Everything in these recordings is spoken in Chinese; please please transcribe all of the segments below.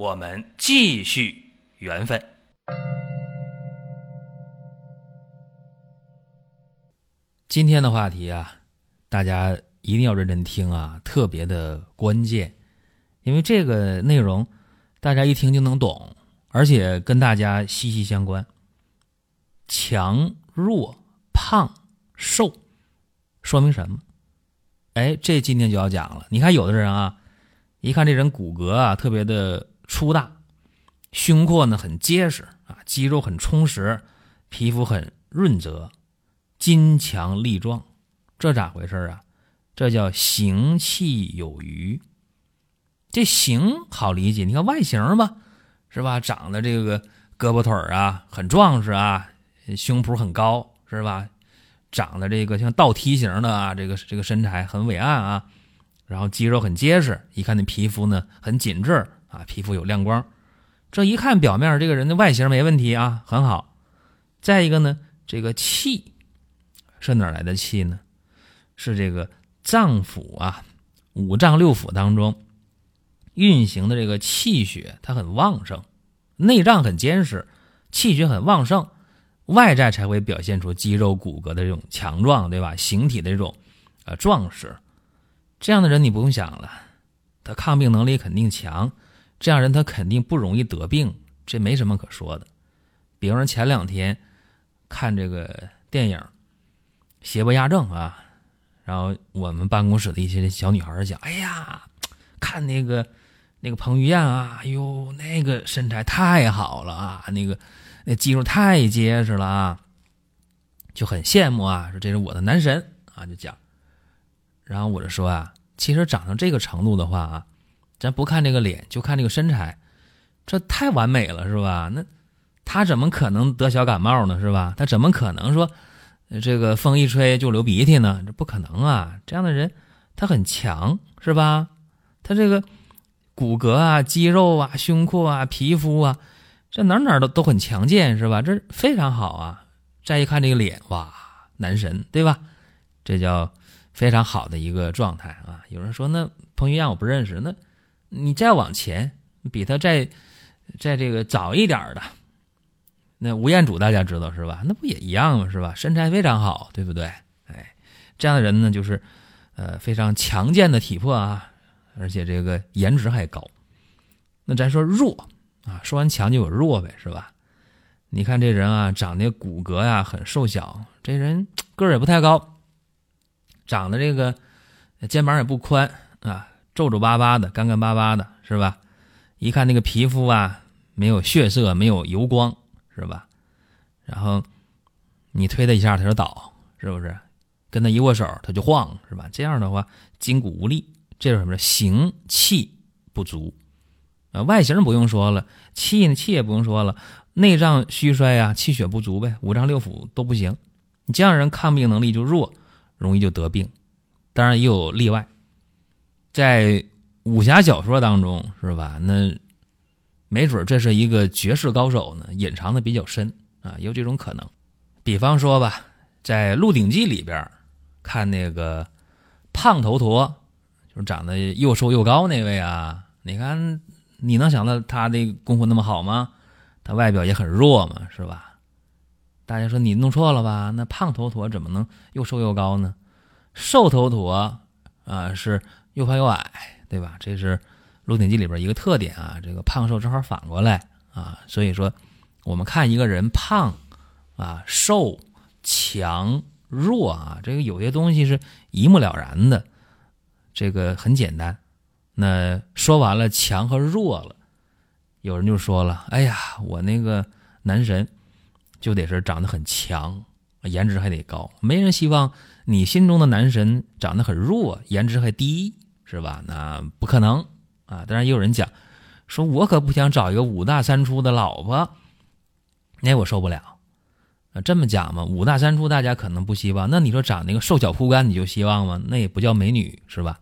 我们继续缘分。今天的话题啊，大家一定要认真听啊，特别的关键，因为这个内容大家一听就能懂，而且跟大家息息相关。强弱、胖瘦，说明什么？哎，这今天就要讲了。你看，有的人啊，一看这人骨骼啊特别的粗大，胸廓呢很结实啊，肌肉很充实，皮肤很润泽。筋强力壮，这咋回事啊？这叫形气有余。这形好理解，你看外形吧，是吧？长得这个胳膊腿啊很壮实啊，胸脯很高，是吧？长得这个像倒梯形的啊，这个这个身材很伟岸啊，然后肌肉很结实，一看那皮肤呢很紧致啊，皮肤有亮光。这一看表面这个人的外形没问题啊，很好。再一个呢，这个气。是哪来的气呢？是这个脏腑啊，五脏六腑当中运行的这个气血，它很旺盛，内脏很坚实，气血很旺盛，外在才会表现出肌肉骨骼的这种强壮，对吧？形体的这种呃壮实。这样的人你不用想了，他抗病能力肯定强，这样人他肯定不容易得病，这没什么可说的。比方说前两天看这个电影。邪不压正啊！然后我们办公室的一些小女孩讲：“哎呀，看那个那个彭于晏啊，哎呦，那个身材太好了啊，那个那肌肉太结实了啊，就很羡慕啊，说这是我的男神啊，就讲。然后我就说啊，其实长成这个程度的话啊，咱不看这个脸，就看这个身材，这太完美了，是吧？那他怎么可能得小感冒呢？是吧？他怎么可能说？”这个风一吹就流鼻涕呢，这不可能啊！这样的人他很强，是吧？他这个骨骼啊、肌肉啊、胸廓啊、皮肤啊，这哪哪都都很强健，是吧？这非常好啊！再一看这个脸，哇，男神，对吧？这叫非常好的一个状态啊！有人说，那彭于晏我不认识，那你再往前，比他再再这个早一点的。那吴彦祖大家知道是吧？那不也一样吗？是吧？身材非常好，对不对？哎，这样的人呢，就是呃非常强健的体魄啊，而且这个颜值还高。那咱说弱啊，说完强就有弱呗，是吧？你看这人啊，长得骨骼呀很瘦小，这人个儿也不太高，长得这个肩膀也不宽啊，皱皱巴巴的，干干巴巴的，是吧？一看那个皮肤啊，没有血色，没有油光。是吧？然后你推他一下，他就倒，是不是？跟他一握手，他就晃，是吧？这样的话，筋骨无力，这是什么？形气不足啊。外形不用说了，气呢？气也不用说了，内脏虚衰啊，气血不足呗，五脏六腑都不行。你这样人抗病能力就弱，容易就得病。当然也有例外，在武侠小说当中，是吧？那。没准这是一个绝世高手呢，隐藏的比较深啊，有这种可能。比方说吧，在《鹿鼎记》里边看那个胖头陀，就是长得又瘦又高那位啊。你看，你能想到他的功夫那么好吗？他外表也很弱嘛，是吧？大家说你弄错了吧？那胖头陀怎么能又瘦又高呢？瘦头陀啊，是又胖又矮，对吧？这是。《鹿鼎记》里边一个特点啊，这个胖瘦正好反过来啊，所以说我们看一个人胖啊、瘦、强、弱啊，这个有些东西是一目了然的，这个很简单。那说完了强和弱了，有人就说了：“哎呀，我那个男神就得是长得很强，颜值还得高，没人希望你心中的男神长得很弱，颜值还低，是吧？那不可能。”啊，当然也有人讲，说我可不想找一个五大三粗的老婆，那我受不了。啊，这么讲嘛，五大三粗大家可能不希望。那你说长那个瘦小枯干，你就希望吗？那也不叫美女是吧？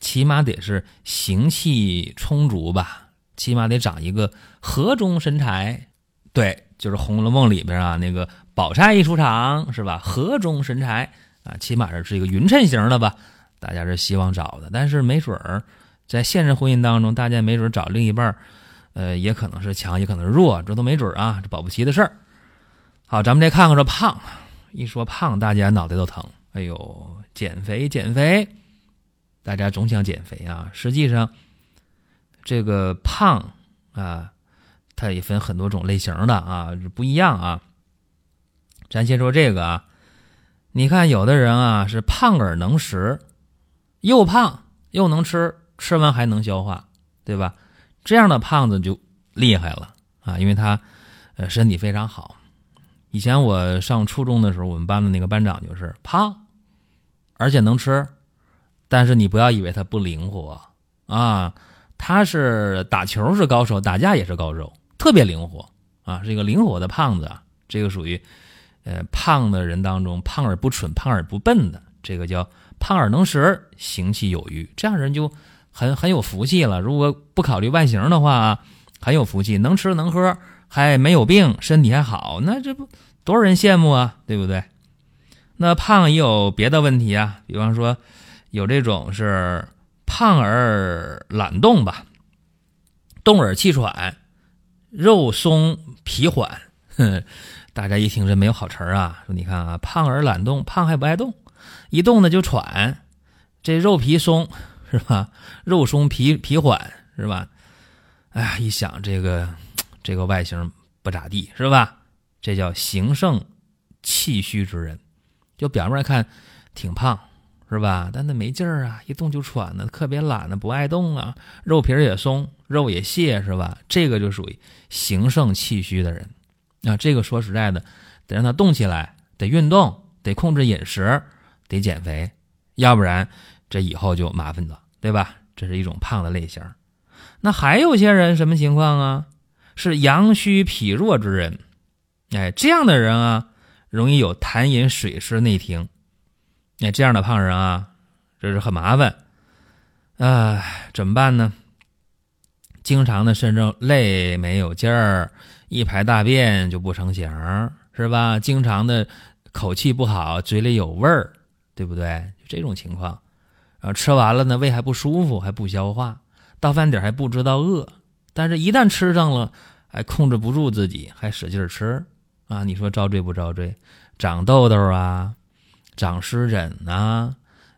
起码得是形气充足吧，起码得长一个河中身材。对，就是《红楼梦》里边啊，那个宝钗一出场是吧？河中身材啊，起码是是一个匀称型的吧？大家是希望找的。但是没准儿在现实婚姻当中，大家没准找另一半，呃，也可能是强，也可能是弱，这都没准啊，这保不齐的事儿。好，咱们再看看这胖，一说胖，大家脑袋都疼。哎呦，减肥减肥，大家总想减肥啊。实际上，这个胖啊，它也分很多种类型的啊，不一样啊。咱先说这个啊，你看有的人啊是胖而能食，又胖又能吃，吃完还能消化，对吧？这样的胖子就厉害了啊，因为他呃身体非常好。以前我上初中的时候，我们班的那个班长就是胖，而且能吃，但是你不要以为他不灵活啊，他是打球是高手，打架也是高手，特别灵活啊，是一个灵活的胖子啊。这个属于呃胖的人当中胖而不蠢、胖而不笨的，这个叫胖而能食，形气有余，这样人就很很有福气了。如果不考虑外形的话啊，很有福气，能吃能喝。还没有病，身体还好，那这不多少人羡慕啊，对不对？那胖也有别的问题啊，比方说有这种是胖而懒动吧，动而气喘，肉松皮缓。大家一听这没有好词儿啊，说你看啊，胖而懒动，胖还不爱动，一动呢就喘，这肉皮松是吧？肉松皮皮缓是吧？哎呀，一想这个。这个外形不咋地是吧？这叫形盛气虚之人，就表面看挺胖是吧？但那没劲儿啊，一动就喘呢，特别懒呢，不爱动啊，肉皮也松，肉也泄是吧？这个就属于形盛气虚的人啊。这个说实在的，得让他动起来，得运动，得控制饮食，得减肥，要不然这以后就麻烦了，对吧？这是一种胖的类型。那还有些人什么情况啊？是阳虚脾弱之人，哎，这样的人啊，容易有痰饮水湿内停，哎，这样的胖人啊，这是很麻烦，哎，怎么办呢？经常的身上累没有劲儿，一排大便就不成形，是吧？经常的口气不好，嘴里有味儿，对不对？就这种情况，然后吃完了呢，胃还不舒服，还不消化，到饭点还不知道饿。但是，一旦吃上了，还控制不住自己，还使劲吃啊！你说遭罪不遭罪？长痘痘啊，长湿疹呐，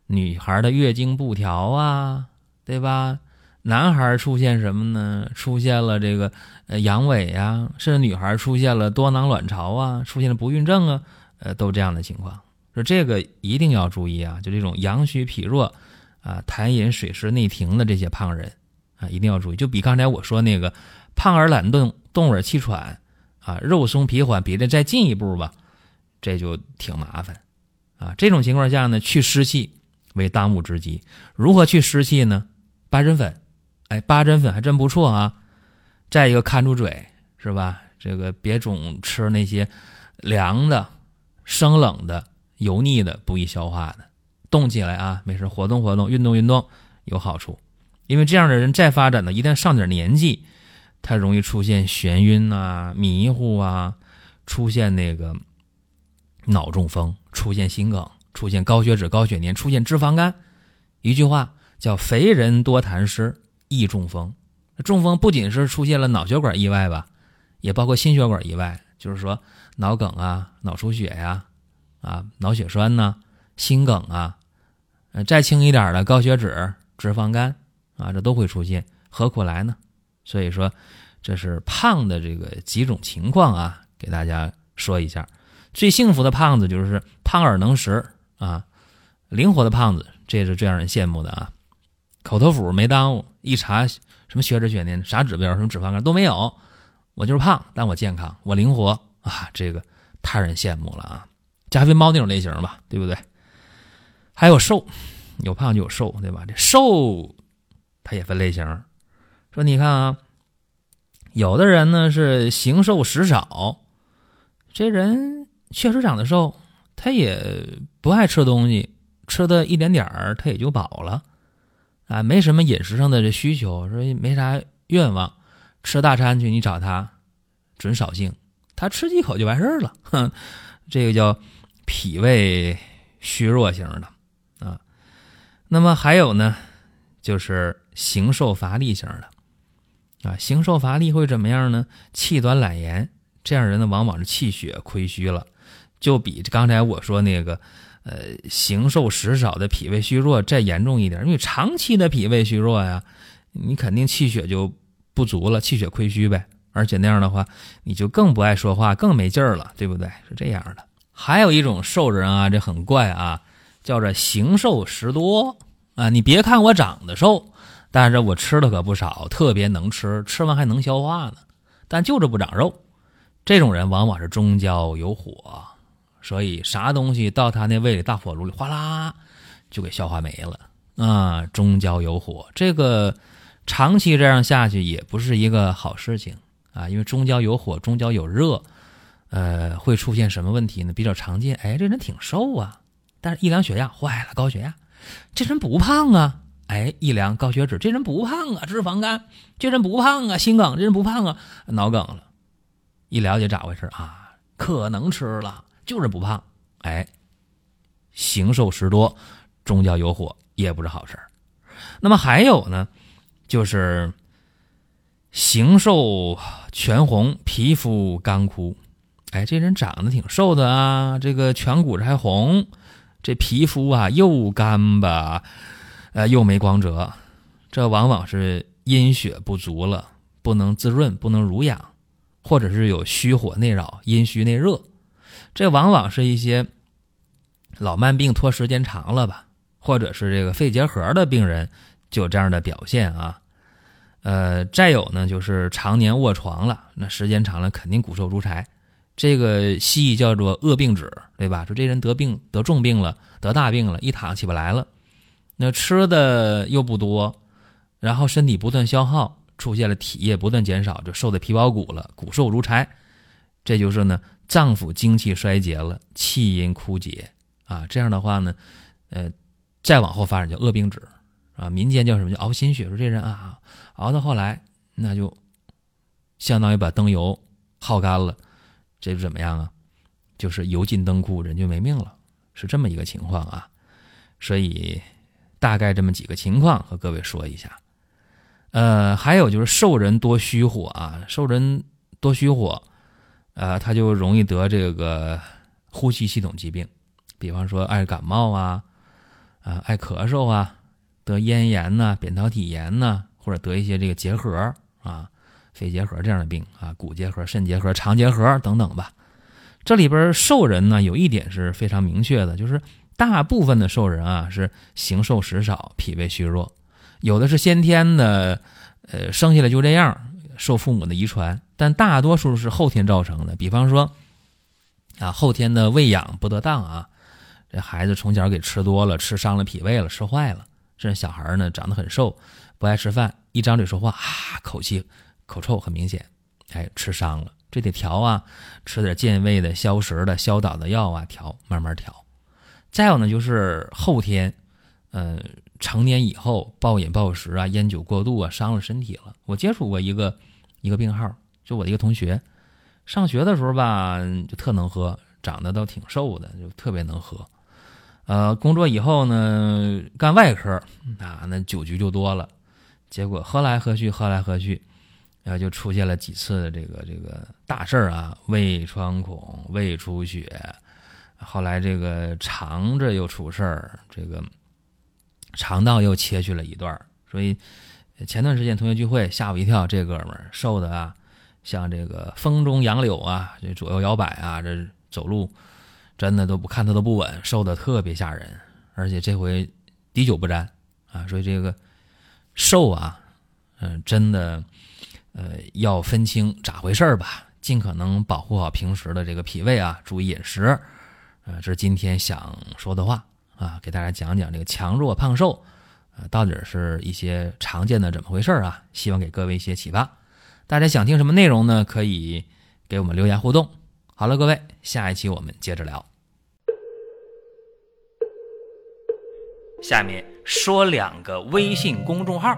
女孩的月经不调啊，对吧？男孩出现什么呢？出现了这个呃阳痿呀，甚至女孩出现了多囊卵巢啊，出现了不孕症啊，呃，都这样的情况。说这个一定要注意啊！就这种阳虚脾弱啊，痰饮水湿内停的这些胖人。啊，一定要注意，就比刚才我说那个胖而懒动、动而气喘，啊，肉松皮缓，比这再进一步吧，这就挺麻烦，啊，这种情况下呢，去湿气为当务之急。如何去湿气呢？八珍粉，哎，八珍粉还真不错啊。再一个，看住嘴，是吧？这个别总吃那些凉的、生冷的、油腻的、不易消化的，动起来啊，没事活动活动，运动运动有好处。因为这样的人再发展呢，一旦上点年纪，他容易出现眩晕啊、迷糊啊，出现那个脑中风，出现心梗，出现高血脂、高血粘，出现脂肪肝。一句话叫“肥人多痰湿，易中风”。中风不仅是出现了脑血管意外吧，也包括心血管意外，就是说脑梗啊、脑出血呀、啊脑血栓呐、心梗啊，呃再轻一点的高血脂、脂肪肝。啊，这都会出现，何苦来呢？所以说，这是胖的这个几种情况啊，给大家说一下。最幸福的胖子就是胖而能食啊，灵活的胖子，这是最让人羡慕的啊。口头腹没耽误，一查什么血脂、血粘、啥指标、什么脂肪肝都没有，我就是胖，但我健康，我灵活啊，这个太人羡慕了啊。加菲猫那种类型吧，对不对？还有瘦，有胖就有瘦，对吧？这瘦。它也分类型，说你看啊，有的人呢是形瘦食少，这人确实长得瘦，他也不爱吃东西，吃的一点点儿他也就饱了，啊，没什么饮食上的这需求，说没啥愿望，吃大餐去你找他，准扫兴，他吃几口就完事儿了，哼，这个叫脾胃虚弱型的啊。那么还有呢，就是形瘦乏力型的。啊，形瘦乏力会怎么样呢？气短懒言，这样人呢，往往是气血亏虚了，就比刚才我说那个，呃，形瘦食少的脾胃虚弱再严重一点。因为长期的脾胃虚弱呀，你肯定气血就不足了，气血亏虚呗。而且那样的话，你就更不爱说话，更没劲儿了，对不对？是这样的。还有一种瘦人啊，这很怪啊，叫做形瘦食多啊。你别看我长得瘦。但是我吃的可不少，特别能吃，吃完还能消化呢。但就是不长肉，这种人往往是中焦有火，所以啥东西到他那胃里大火炉里哗啦就给消化没了啊。中焦有火，这个长期这样下去也不是一个好事情啊。因为中焦有火，中焦有热，呃，会出现什么问题呢？比较常见，哎，这人挺瘦啊，但是一量血压坏了，高血压，这人不胖啊。哎，一量高血脂，这人不胖啊，脂肪肝，这人不胖啊，心梗，这人不胖啊，脑梗了。一了解咋回事啊？可能吃了，就是不胖。哎，形瘦食多，中焦有火，也不是好事那么还有呢，就是形瘦全红，皮肤干枯。哎，这人长得挺瘦的啊，这个颧骨还红，这皮肤啊又干巴。呃，又没光泽，这往往是阴血不足了，不能滋润，不能濡养，或者是有虚火内扰，阴虚内热，这往往是一些老慢病拖时间长了吧，或者是这个肺结核的病人就有这样的表现啊。呃，再有呢，就是常年卧床了，那时间长了肯定骨瘦如柴，这个西医叫做恶病指，对吧？说这人得病得重病了，得大病了，一躺起不来了。那吃的又不多，然后身体不断消耗，出现了体液不断减少，就瘦的皮包骨了，骨瘦如柴。这就是呢，脏腑精气衰竭了，气阴枯竭啊。这样的话呢，呃，再往后发展叫恶病指啊。民间叫什么叫熬心血？说这人啊，熬到后来，那就相当于把灯油耗干了，这是怎么样啊？就是油尽灯枯，人就没命了，是这么一个情况啊。所以。大概这么几个情况和各位说一下，呃，还有就是瘦人多虚火啊，瘦人多虚火，呃，他就容易得这个呼吸系统疾病，比方说爱感冒啊，啊，爱咳嗽啊，得咽炎呐、扁桃体炎呐，或者得一些这个结核啊、肺结核这样的病啊，骨结核、肾结核、肠结核等等吧。这里边瘦人呢，有一点是非常明确的，就是。大部分的瘦人啊是形瘦食少、脾胃虚弱，有的是先天的，呃，生下来就这样，受父母的遗传，但大多数是后天造成的。比方说，啊，后天的喂养不得当啊，这孩子从小给吃多了，吃伤了脾胃了，吃坏了。这小孩呢长得很瘦，不爱吃饭，一张嘴说话啊，口气口臭很明显，哎，吃伤了，这得调啊，吃点健胃的、消食的、消导的药啊，调，慢慢调。再有呢，就是后天，呃，成年以后暴饮暴食啊，烟酒过度啊，伤了身体了。我接触过一个一个病号，就我的一个同学，上学的时候吧，就特能喝，长得都挺瘦的，就特别能喝。呃，工作以后呢，干外科啊，那酒局就多了，结果喝来喝去，喝来喝去，然后就出现了几次这个这个大事儿啊，胃穿孔、胃出血。后来这个肠子又出事儿，这个肠道又切去了一段所以前段时间同学聚会吓我一跳，这哥们儿瘦的啊，像这个风中杨柳啊，这左右摇摆啊，这走路真的都不看他都不稳，瘦的特别吓人，而且这回滴酒不沾啊，所以这个瘦啊，嗯，真的呃要分清咋回事儿吧，尽可能保护好平时的这个脾胃啊，注意饮食。呃，这是今天想说的话啊，给大家讲讲这个强弱胖瘦，呃，到底是一些常见的怎么回事啊？希望给各位一些启发。大家想听什么内容呢？可以给我们留言互动。好了，各位，下一期我们接着聊。下面说两个微信公众号：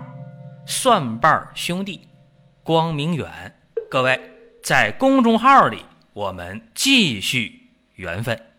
蒜瓣兄弟、光明远。各位在公众号里，我们继续缘分。